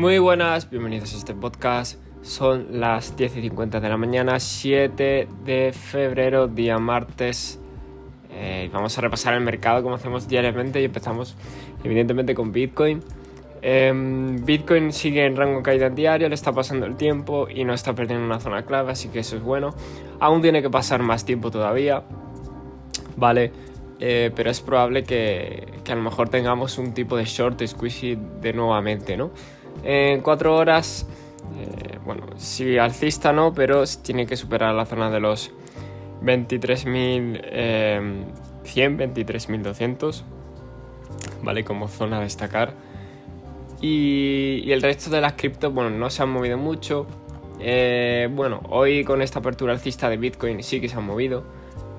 Muy buenas, bienvenidos a este podcast. Son las 10 y 50 de la mañana, 7 de febrero, día martes. Eh, vamos a repasar el mercado como hacemos diariamente y empezamos evidentemente con Bitcoin. Em, Bitcoin sigue en rango caída diario, le está pasando el tiempo y no está perdiendo una zona clave, así que eso es bueno. Aún tiene que pasar más tiempo todavía, ¿vale? Eh, pero es probable que, que, a lo mejor tengamos un tipo de short squeeze de nuevamente, ¿no? En 4 horas, eh, bueno, si alcista no, pero tiene que superar la zona de los 23.100, eh, 23.200, ¿vale? Como zona a destacar. Y, el resto de las criptos, bueno, no se han movido mucho. Eh, bueno, hoy con esta apertura alcista de Bitcoin sí que se han movido.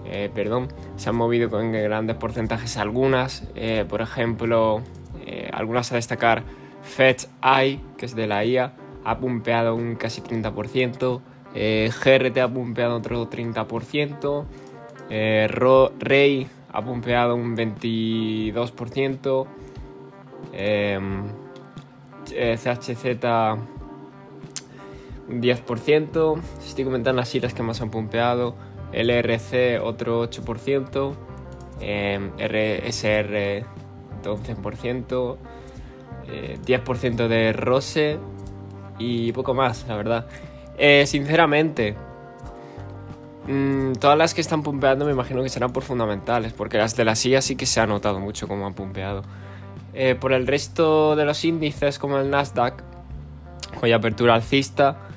Eh, perdón, se han movido con grandes porcentajes algunas. Eh, por ejemplo, eh, algunas a destacar FedAI, que es de la IA, ha pumpeado un casi 30%, eh, GRT ha pumpeado otro 30%, eh, Rey ha pumpeado un 22%, em, eh, CHZ un 10%, estoy comentando las siglas que más han pumpeado, LRC otro 8%, RSR 12%, eh, 10% de roce y poco más, la verdad. Eh, sinceramente, mm, todas las que están pumpeando me imagino que serán por fundamentales, porque las de la silla sí que se ha notado mucho cómo han pumpeado. Eh, por el resto de los índices, como el Nasdaq, cuya apertura alcista,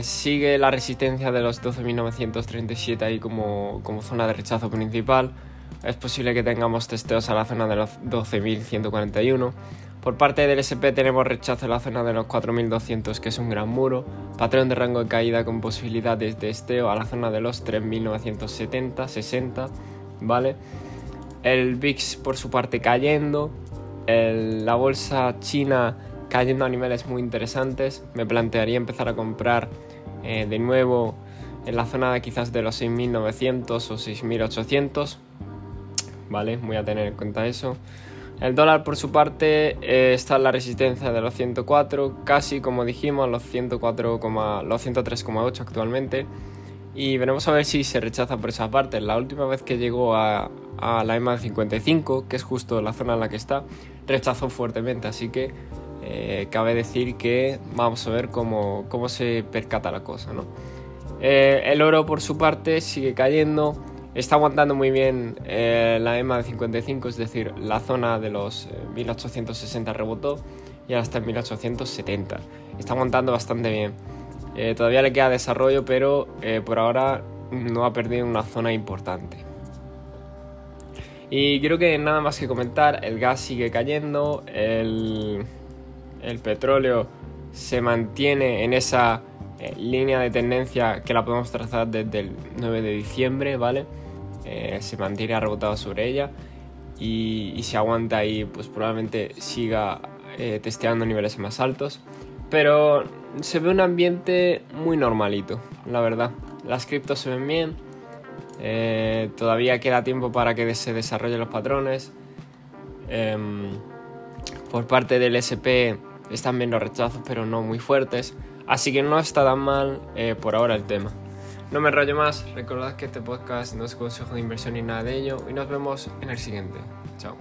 sigue la resistencia de los 12.937 ahí como, como zona de rechazo principal. Es posible que tengamos testeos a la zona de los 12.141. Por parte del SP tenemos rechazo en la zona de los 4.200, que es un gran muro. Patrón de rango de caída con posibilidades de esteo a la zona de los 3.970, 60, ¿vale? El VIX por su parte cayendo. La bolsa china cayendo a niveles muy interesantes. Me plantearía empezar a comprar eh, de nuevo en la zona quizás de los 6.900 o 6.800. ¿Vale? Voy a tener en cuenta eso. El dólar por su parte eh, está en la resistencia de los 104, casi como dijimos, los, 104, los 103,8 actualmente. Y veremos a ver si se rechaza por esa parte. La última vez que llegó a, a la EMA 55, que es justo la zona en la que está, rechazó fuertemente. Así que eh, cabe decir que vamos a ver cómo, cómo se percata la cosa. ¿no? Eh, el oro por su parte sigue cayendo. Está aguantando muy bien eh, la EMA de 55, es decir, la zona de los eh, 1860 rebotó y ahora está en 1870. Está aguantando bastante bien. Eh, todavía le queda desarrollo, pero eh, por ahora no ha perdido una zona importante. Y creo que nada más que comentar, el gas sigue cayendo, el petróleo se mantiene en esa eh, línea de tendencia que la podemos trazar desde el 9 de diciembre, ¿vale? Eh, se mantiene rebotado sobre ella y, y, si aguanta ahí pues probablemente siga eh, testeando niveles más altos. Pero se ve un ambiente muy normalito la verdad. Las criptos se ven bien todavía queda tiempo para que se desarrollen los patrones. Em, por parte del SP están viendo rechazos pero no muy fuertes Así que no está tan mal eh, por ahora el tema. No me rayo más, recordad que este podcast no es consejo de inversión ni nada de ello y nos vemos en el siguiente. Chao.